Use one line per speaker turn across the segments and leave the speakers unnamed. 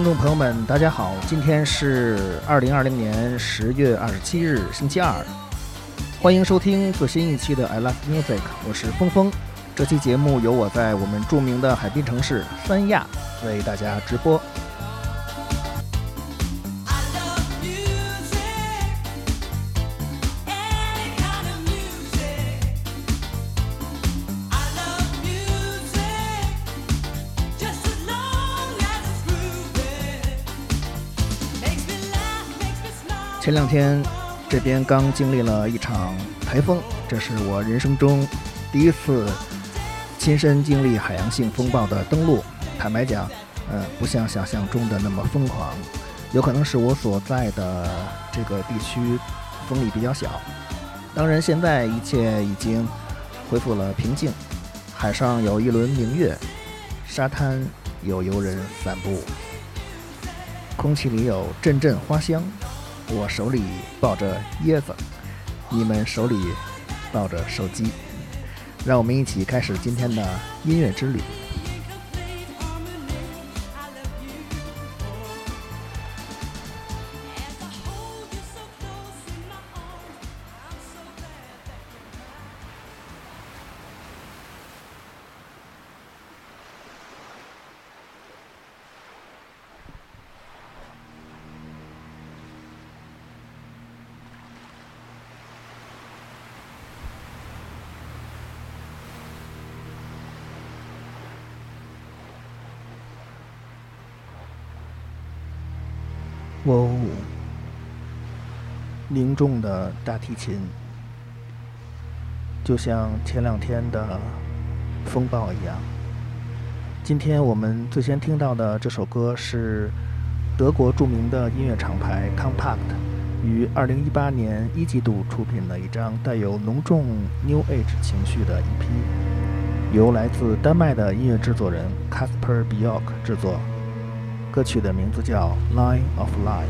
听众朋友们，大家好，今天是二零二零年十月二十七日，星期二，欢迎收听最新一期的《I Love Music》，我是峰峰。这期节目由我在我们著名的海滨城市三亚为大家直播。前两天，这边刚经历了一场台风，这是我人生中第一次亲身经历海洋性风暴的登陆。坦白讲，呃，不像想象中的那么疯狂，有可能是我所在的这个地区风力比较小。当然，现在一切已经恢复了平静，海上有一轮明月，沙滩有游人散步，空气里有阵阵花香。我手里抱着椰子，你们手里抱着手机，让我们一起开始今天的音乐之旅。哦，凝重的大提琴，就像前两天的风暴一样。今天我们最先听到的这首歌是德国著名的音乐厂牌 Compact 于2018年一季度出品的一张带有浓重 New Age 情绪的 EP，由来自丹麦的音乐制作人 Casper Bjork 制作。歌曲的名字叫《Line of Life》。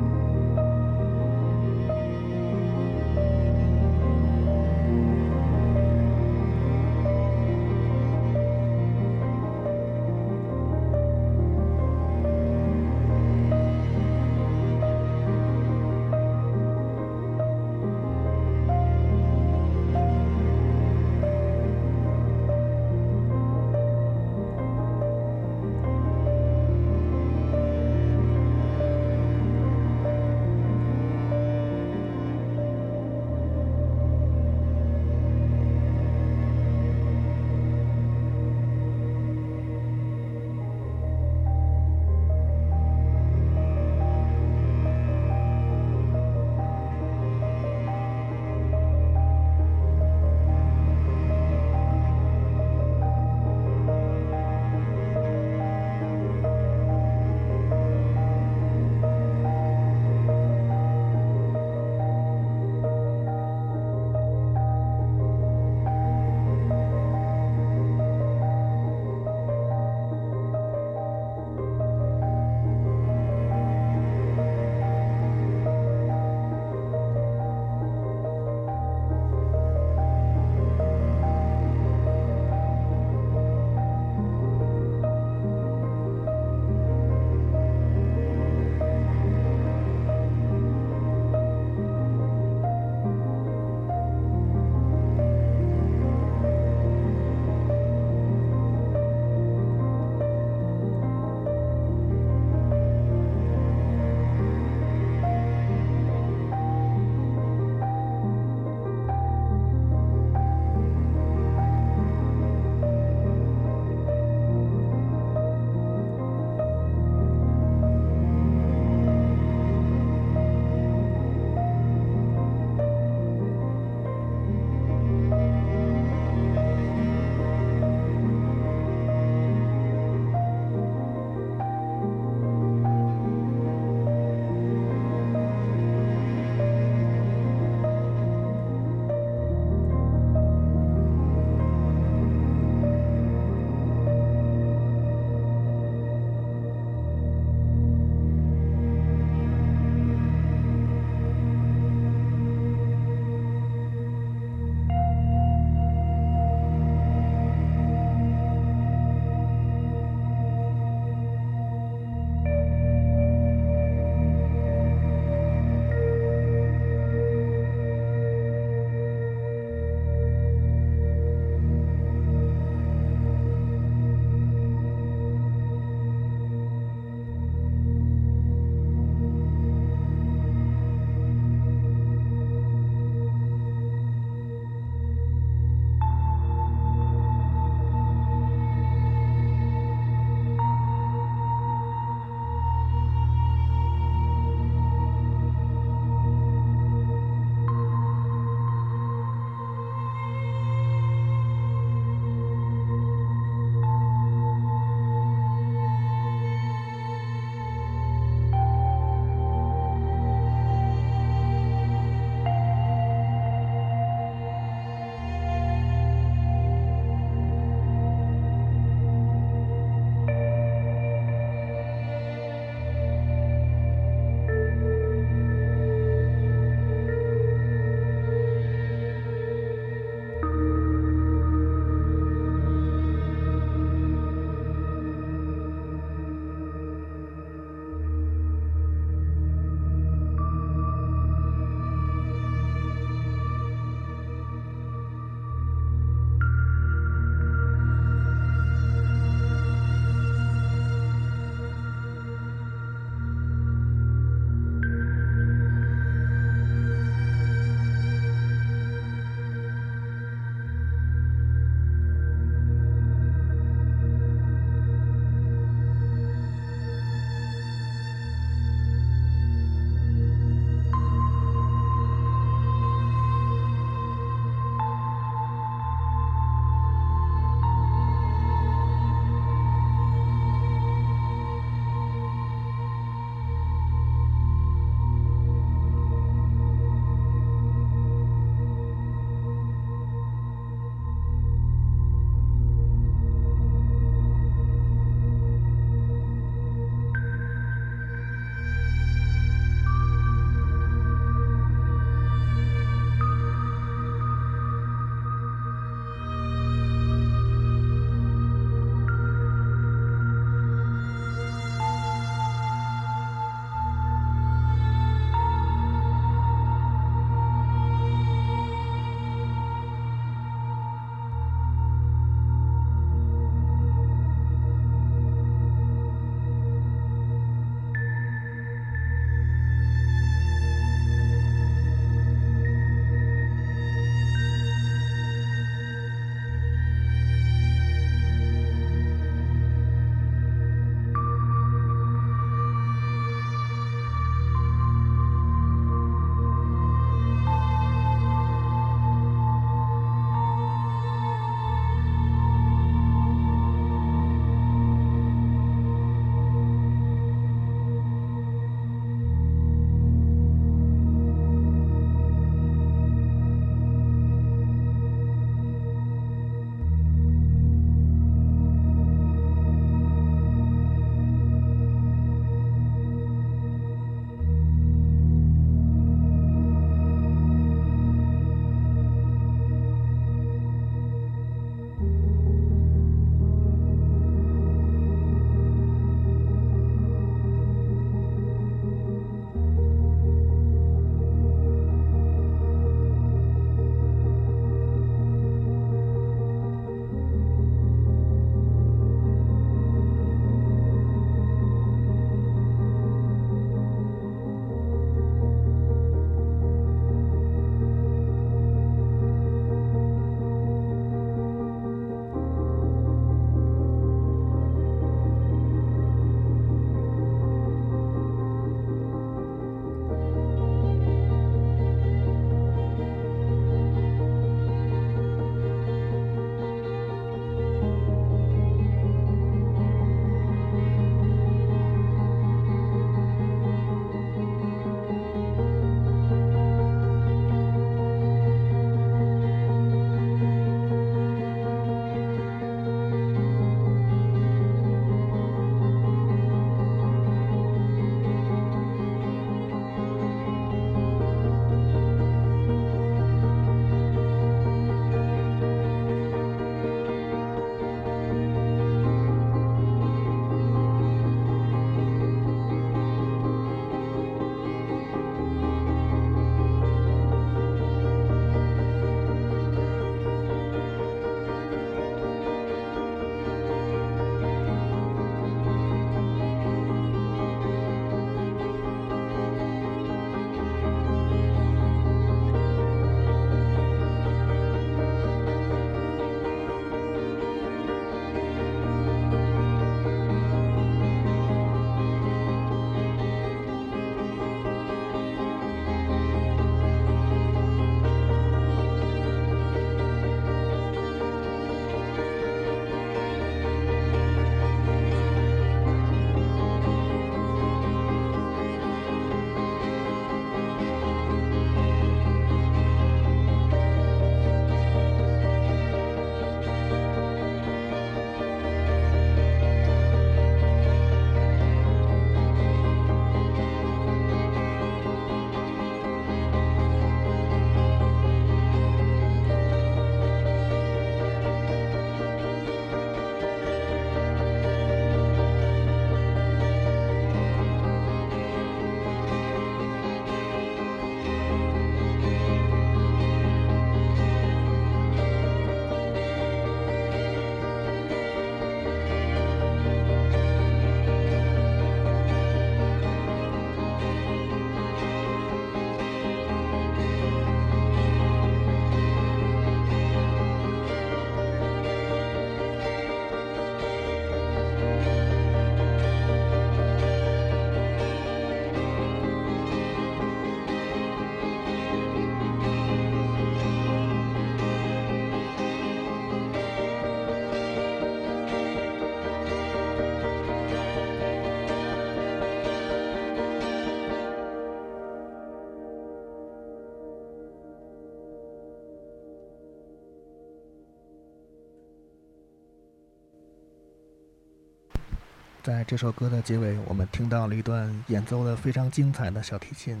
在这首歌的结尾，我们听到了一段演奏的非常精彩的小提琴。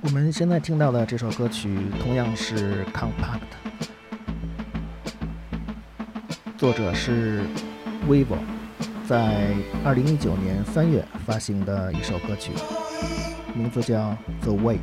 我们现在听到的这首歌曲同样是《Compact》，作者是 Vivo，在二零一九年三月发行的一首歌曲，名字叫《The Wait》。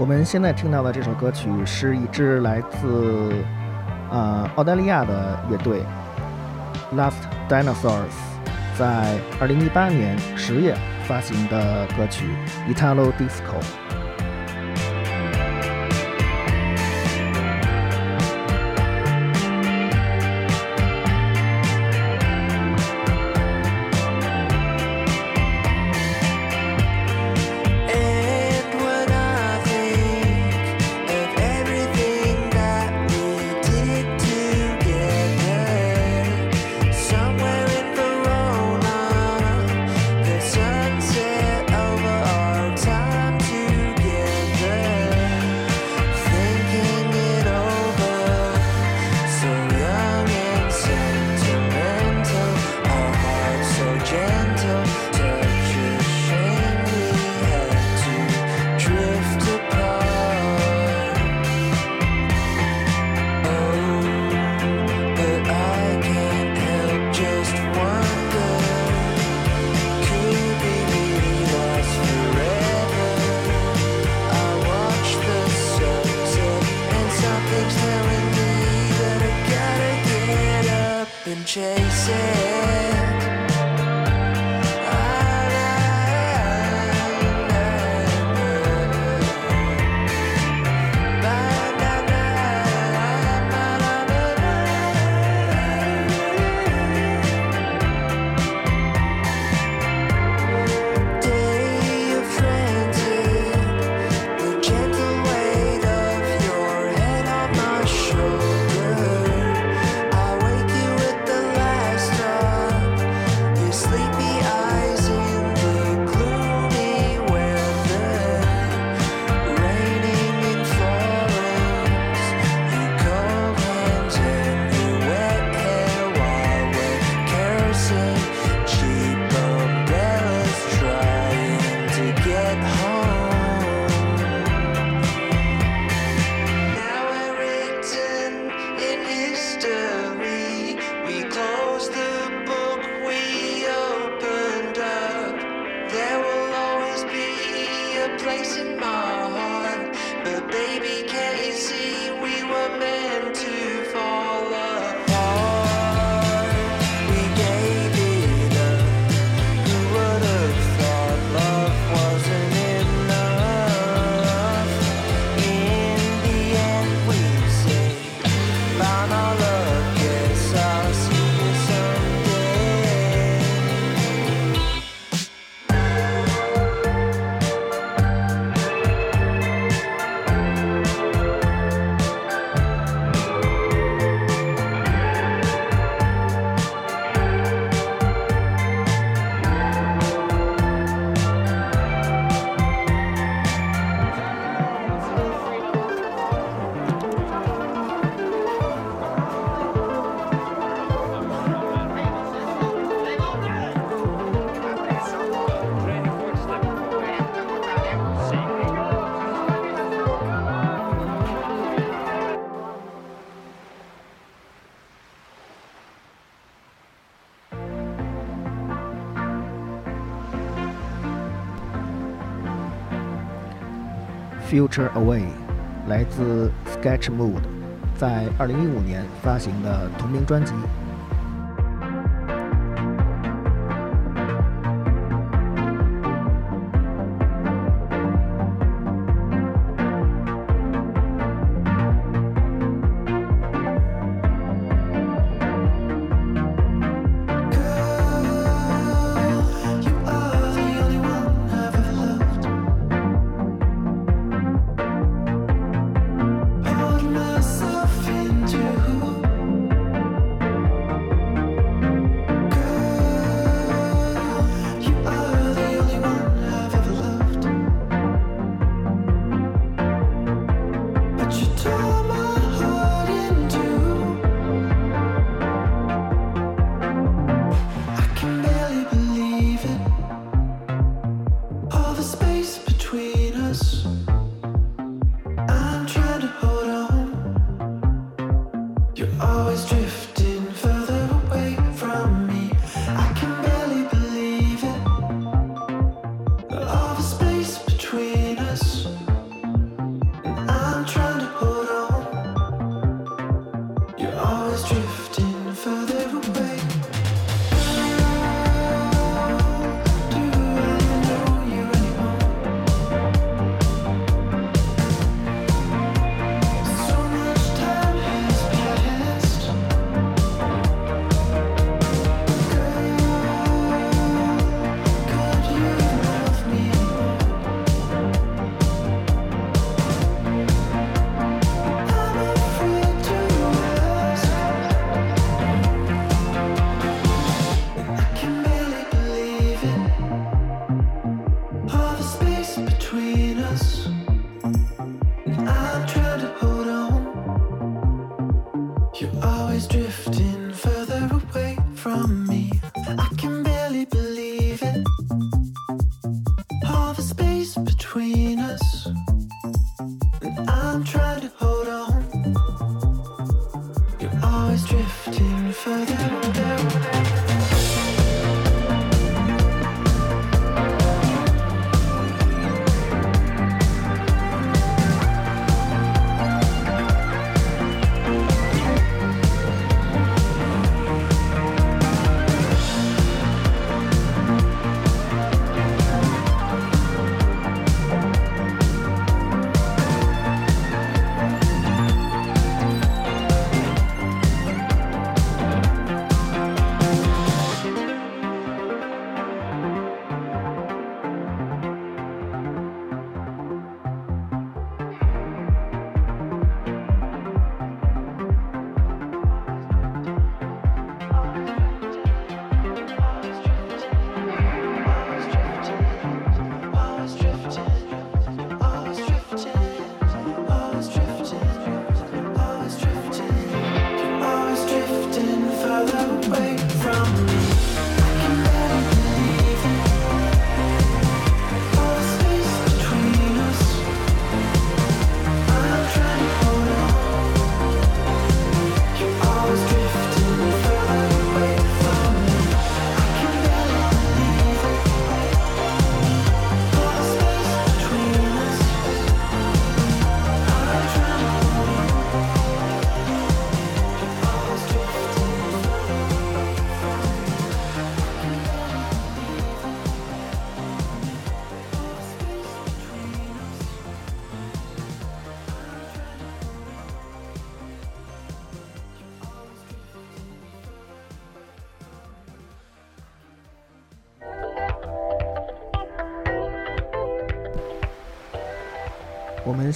我们现在听到的这首歌曲是一支来自啊澳大利亚的乐队 Last
Dinosaurs 在二零一八年十月发行的歌曲《Italo Disco》。Future Away，来自 Sketch Mood，在二零一五年发行的同名专辑。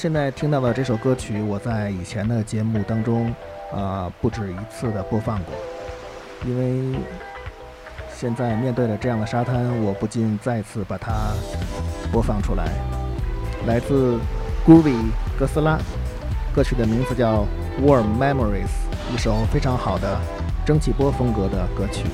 现在听到的这首歌曲，我在以前的节目当中，啊，不止一次的播放过。因为现在面对着这样的沙滩，我不禁再次把它播放出来。来自 Groovy 哥斯拉，歌曲的名字叫《Warm Memories》，一首非常好的蒸汽波风格的歌曲。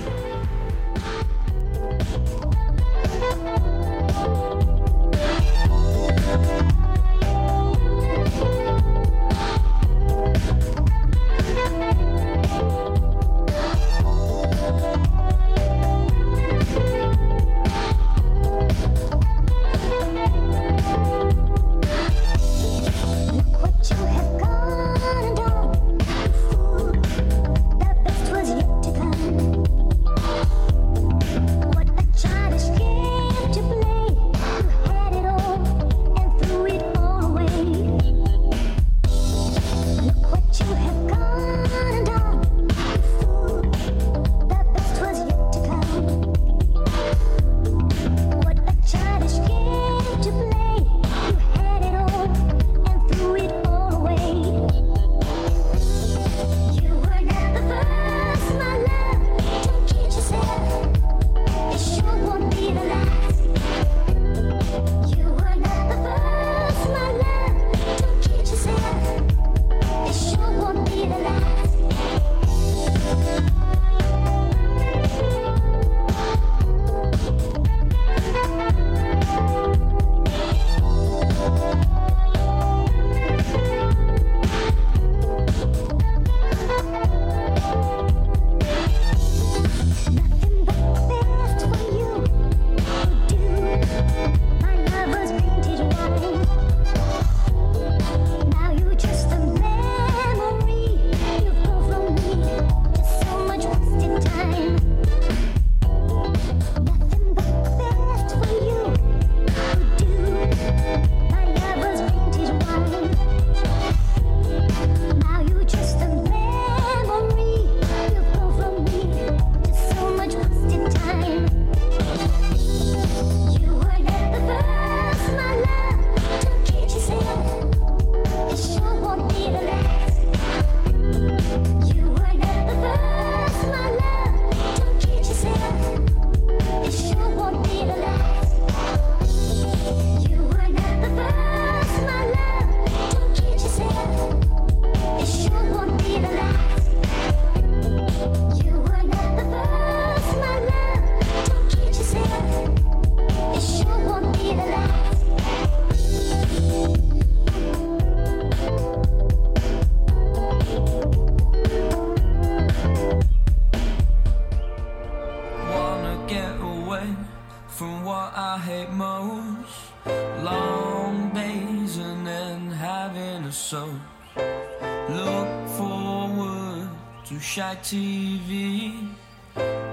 to Shy TV.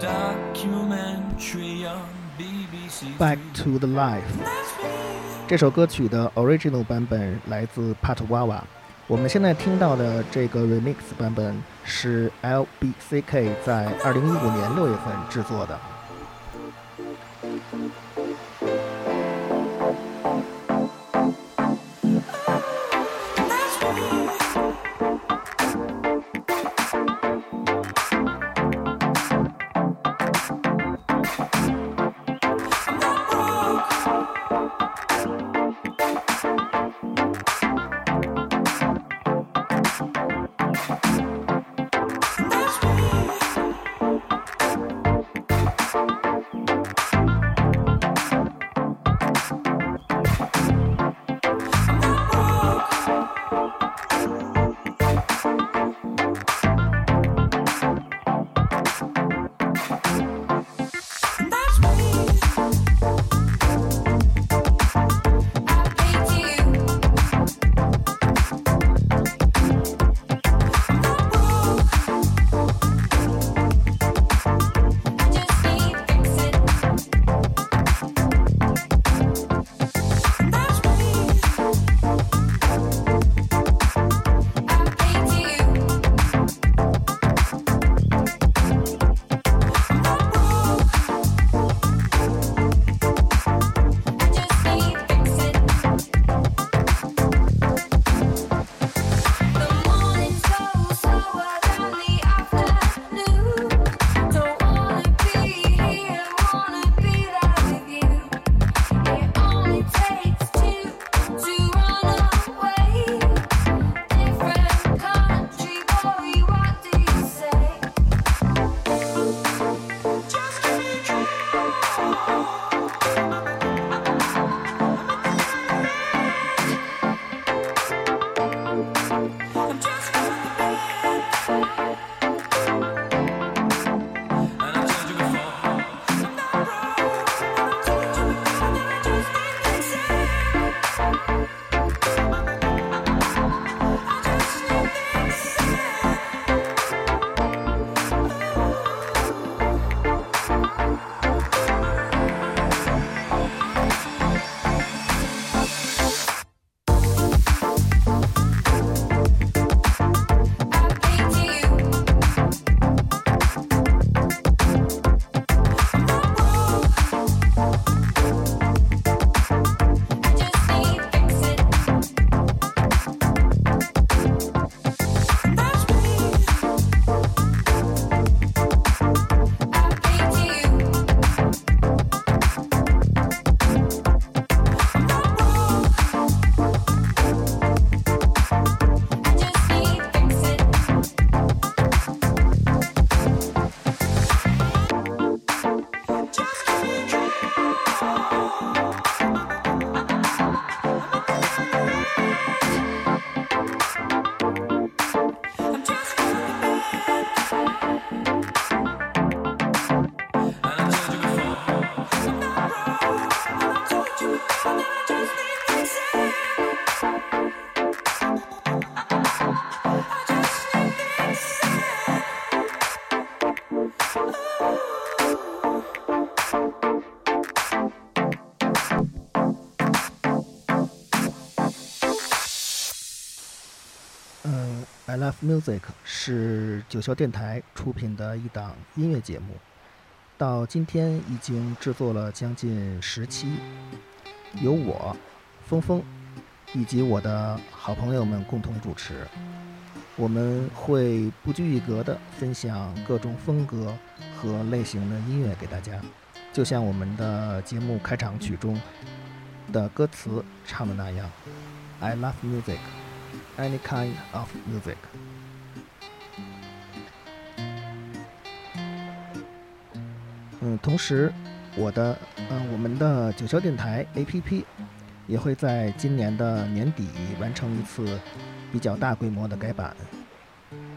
Documentary on BBC.
Back to the Life。这首歌曲的 original 版本来自 Pat Wawa，我们现在听到的这个 remix 版本是 LBCK 在2015年6月份制作的。 Music 是九霄电台出品的一档音乐节目，到今天已经制作了将近十期，由我、峰峰以及我的好朋友们共同主持。我们会不拘一格地分享各种风格和类型的音乐给大家，就像我们的节目开场曲中的歌词唱的那样：“I love music, any kind of music。”嗯，同时，我的嗯，我们的九霄电台 APP 也会在今年的年底完成一次比较大规模的改版。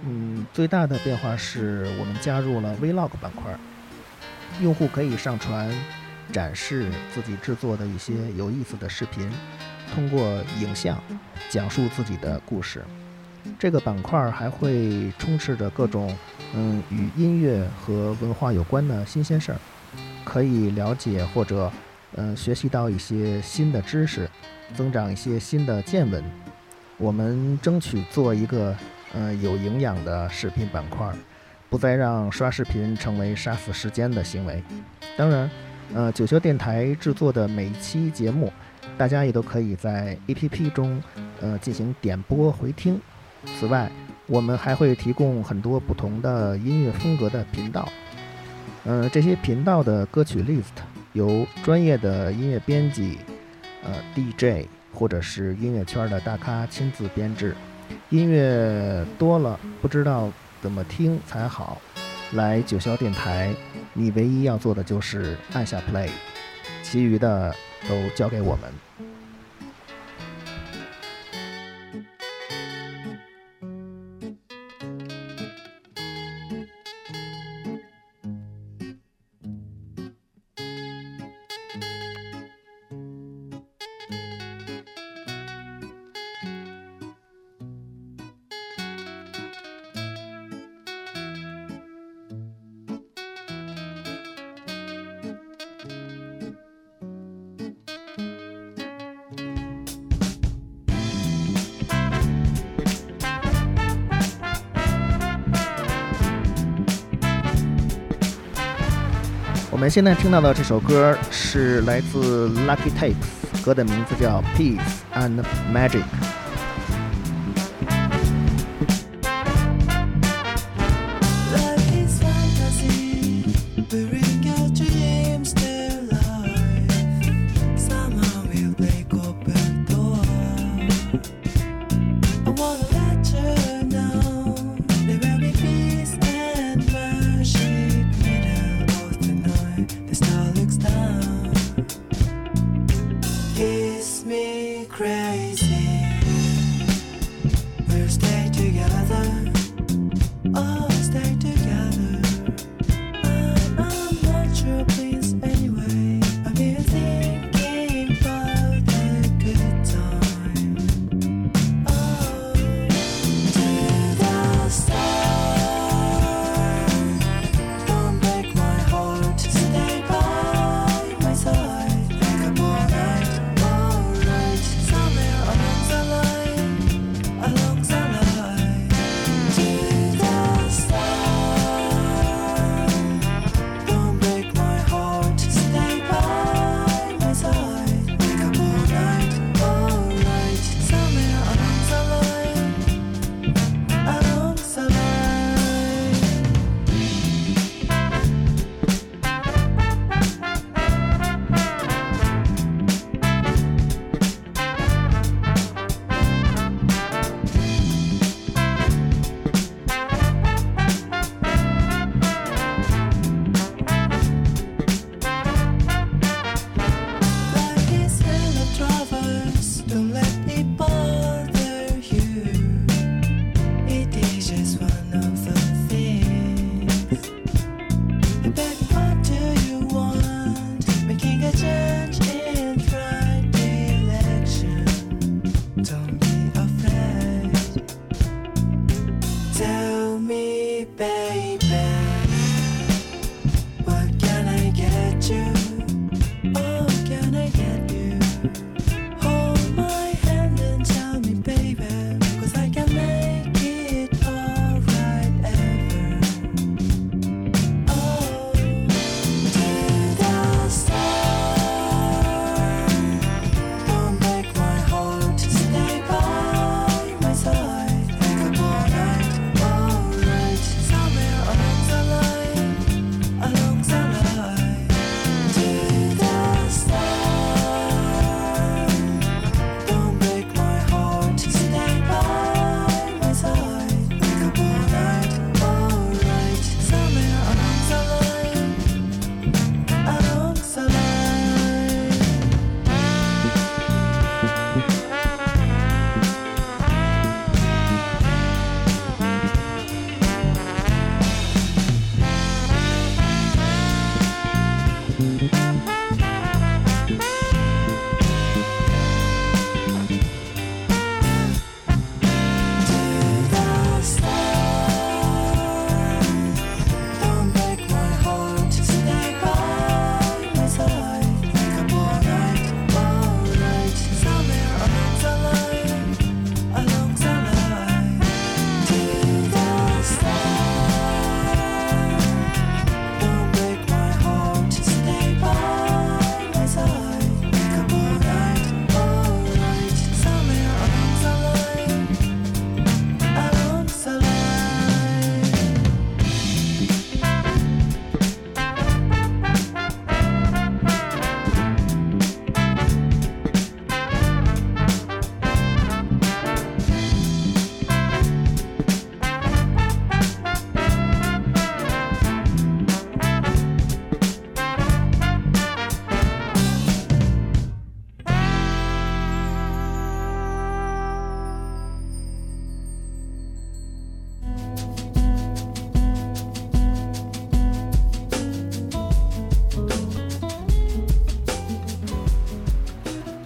嗯，最大的变化是我们加入了 Vlog 板块，用户可以上传
展示自己制作的一些有意思的视频，通过影像讲述自己的故事。这个板块还会充斥着各种嗯与音乐和文化有关的新鲜事儿，可以了解或者嗯学习到一些新的知识，增长一些新的见闻。我们争取做一个嗯有营养的视频板块，不再让刷视频成为杀死时间的行为。当然，呃，九霄电台制作的每一期节目，大家也都可以在 APP 中呃进行点播回听。此外，我们还会提供很多不同的音乐风格的频道。呃，这些频道的歌曲 list 由专业的音乐编辑、呃 DJ 或者是音乐圈的大咖亲自编制。音乐多了，不知道怎么听才好。来九霄电台，你唯一要做的就是按下 play，其余的都交给我们。现在听到的这首歌是来自 Lucky Tapes，歌的名字叫《Peace and Magic》。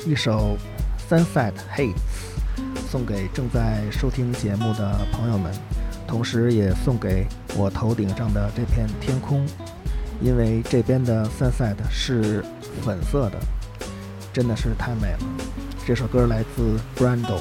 一首《Sunset Hates》，送给正在收听节目的朋友们，同时也送给我头顶上的这片天空，因为这边的 sunset 是粉色的，真的是太美了。这首歌来自 Brando。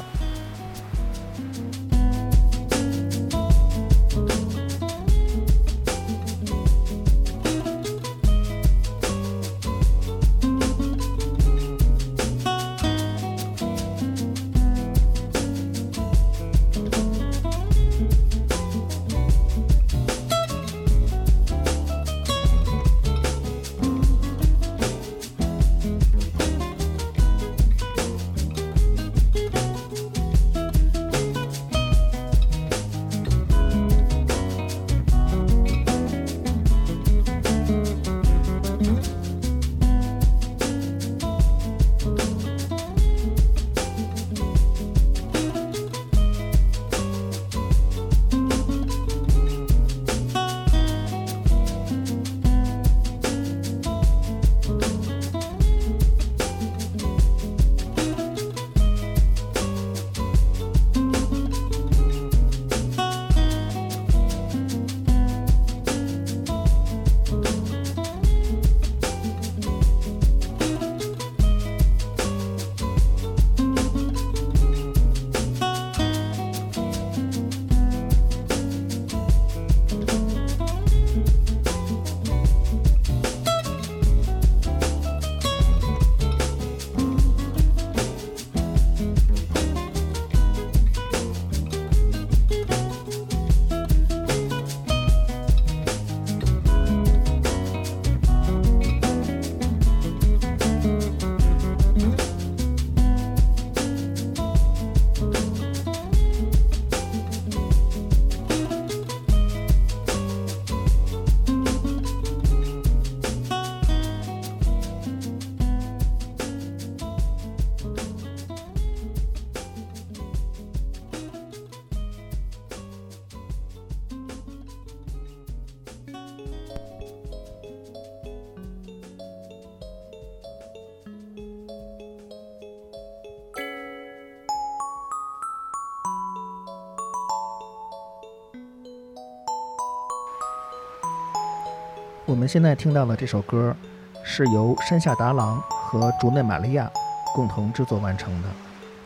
们现在听到的这首歌，是由山下达郎和竹内玛利亚共同制作完成的。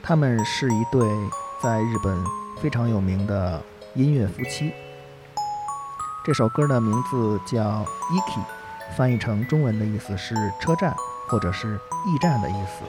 他们是一对在日本非常有名的音乐夫妻。这首歌的名字叫《Iki》，翻译成中文的意思是“车站”或者是“驿站”的意思。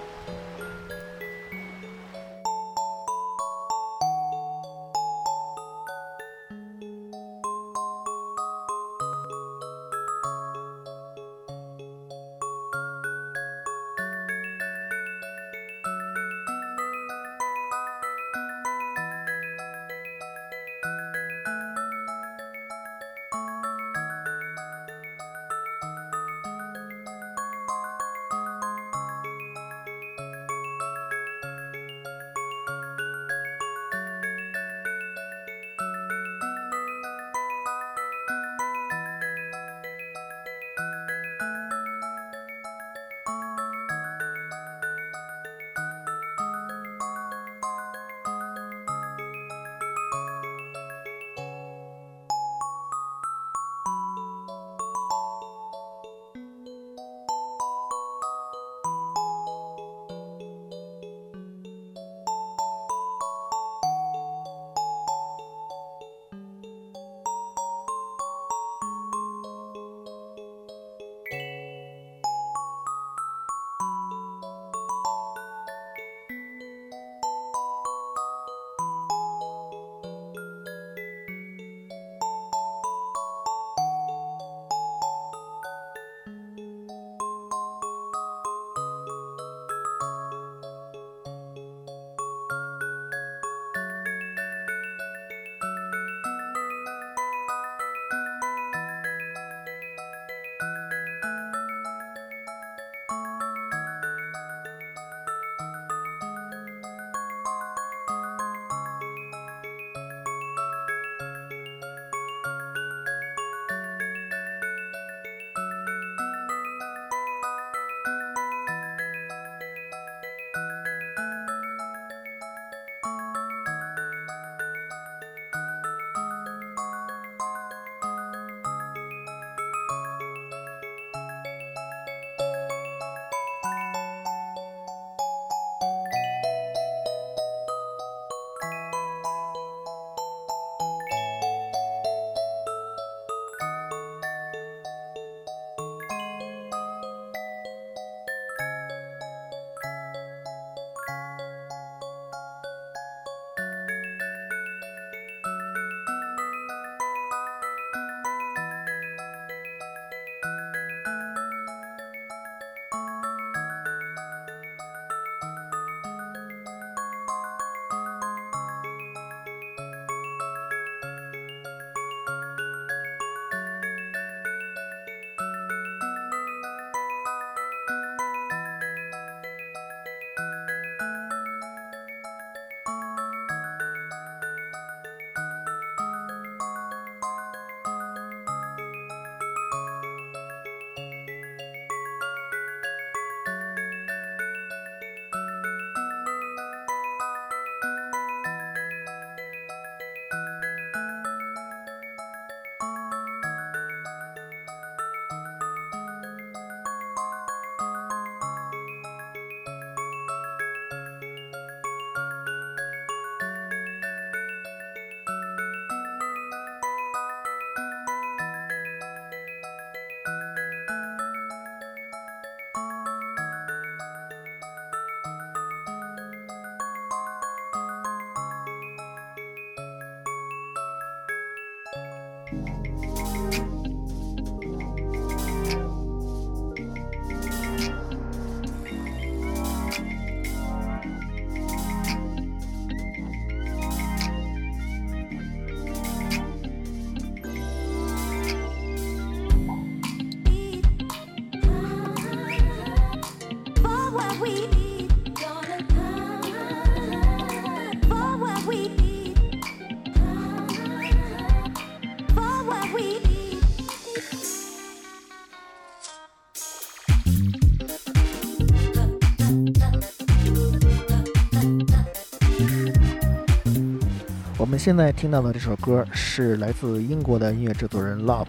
我们现在听到的这首歌是来自英国的音乐制作人 Lob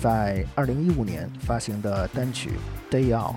在2015年发行的单曲《Day Off》。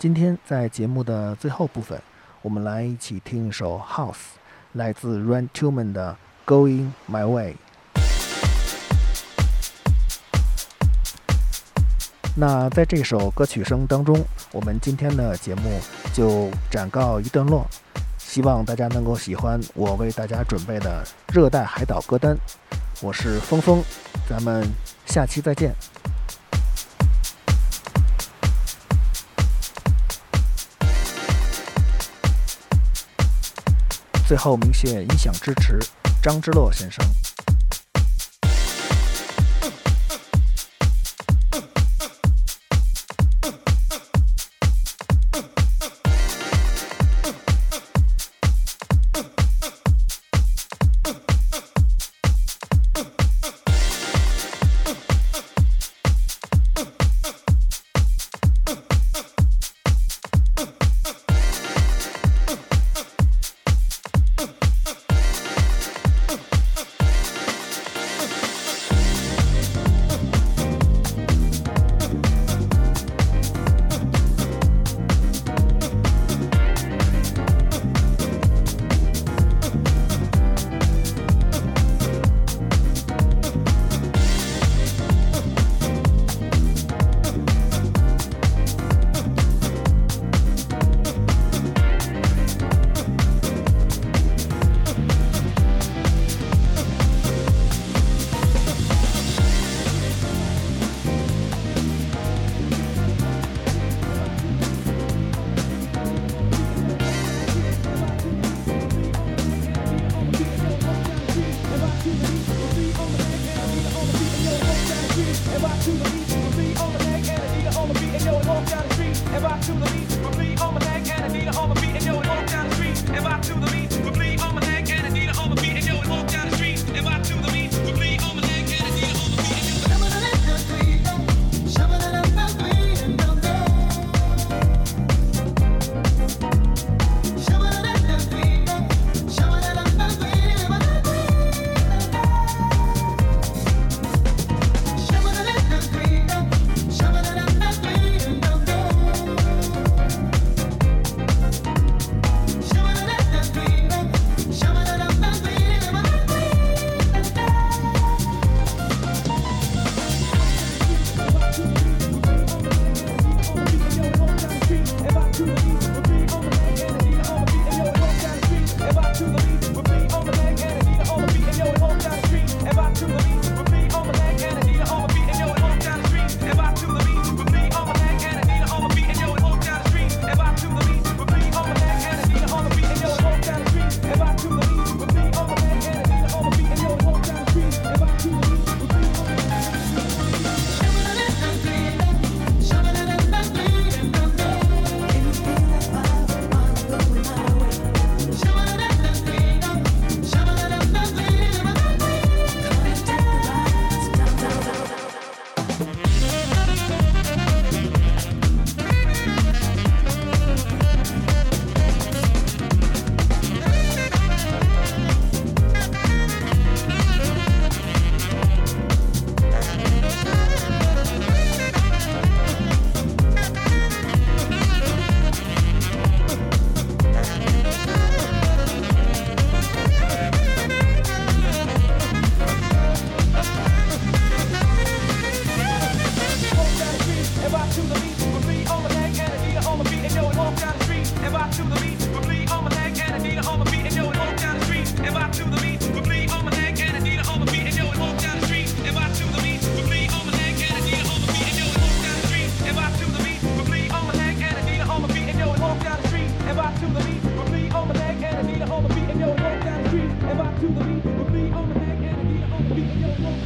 今天在节目的最后部分，我们来一起听一首 House，来自 Run Tuman 的 Going My Way。那在这首歌曲声当中，我们今天的节目就暂告一段落。希望大家能够喜欢我为大家准备的热带海岛歌单。我是峰峰，咱们下期再见。最后，明谢音响支持，张之洛先生。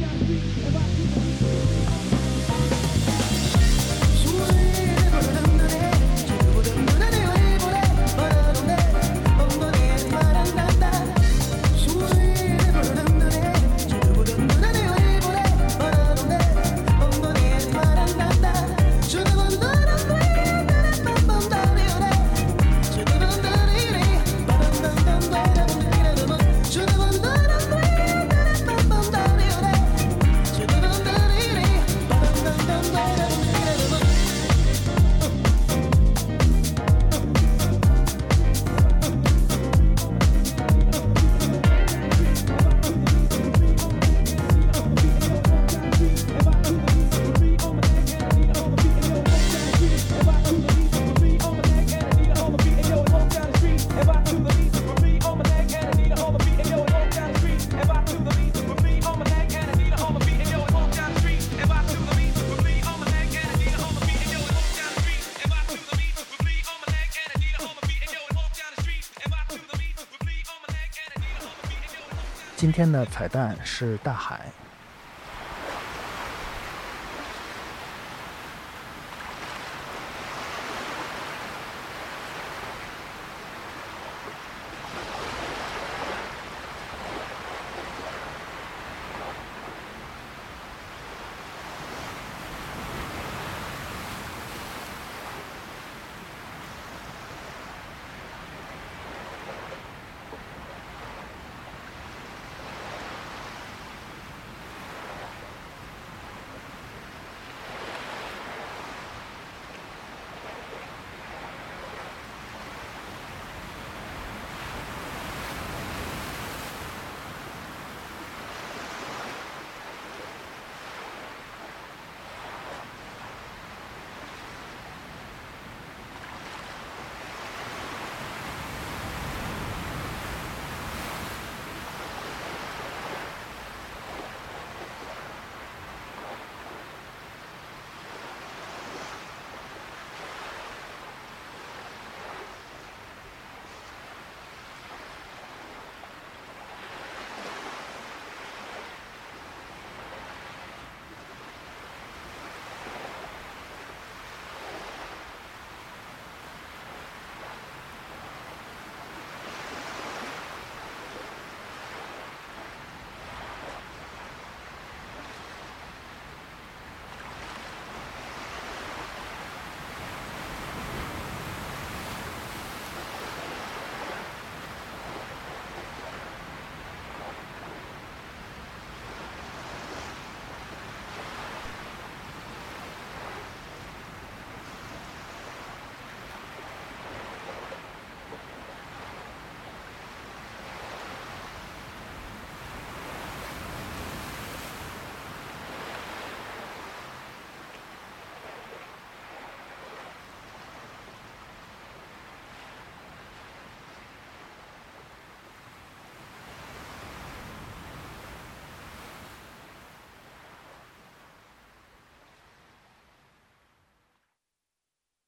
I'm be, if I 天的彩蛋是大海。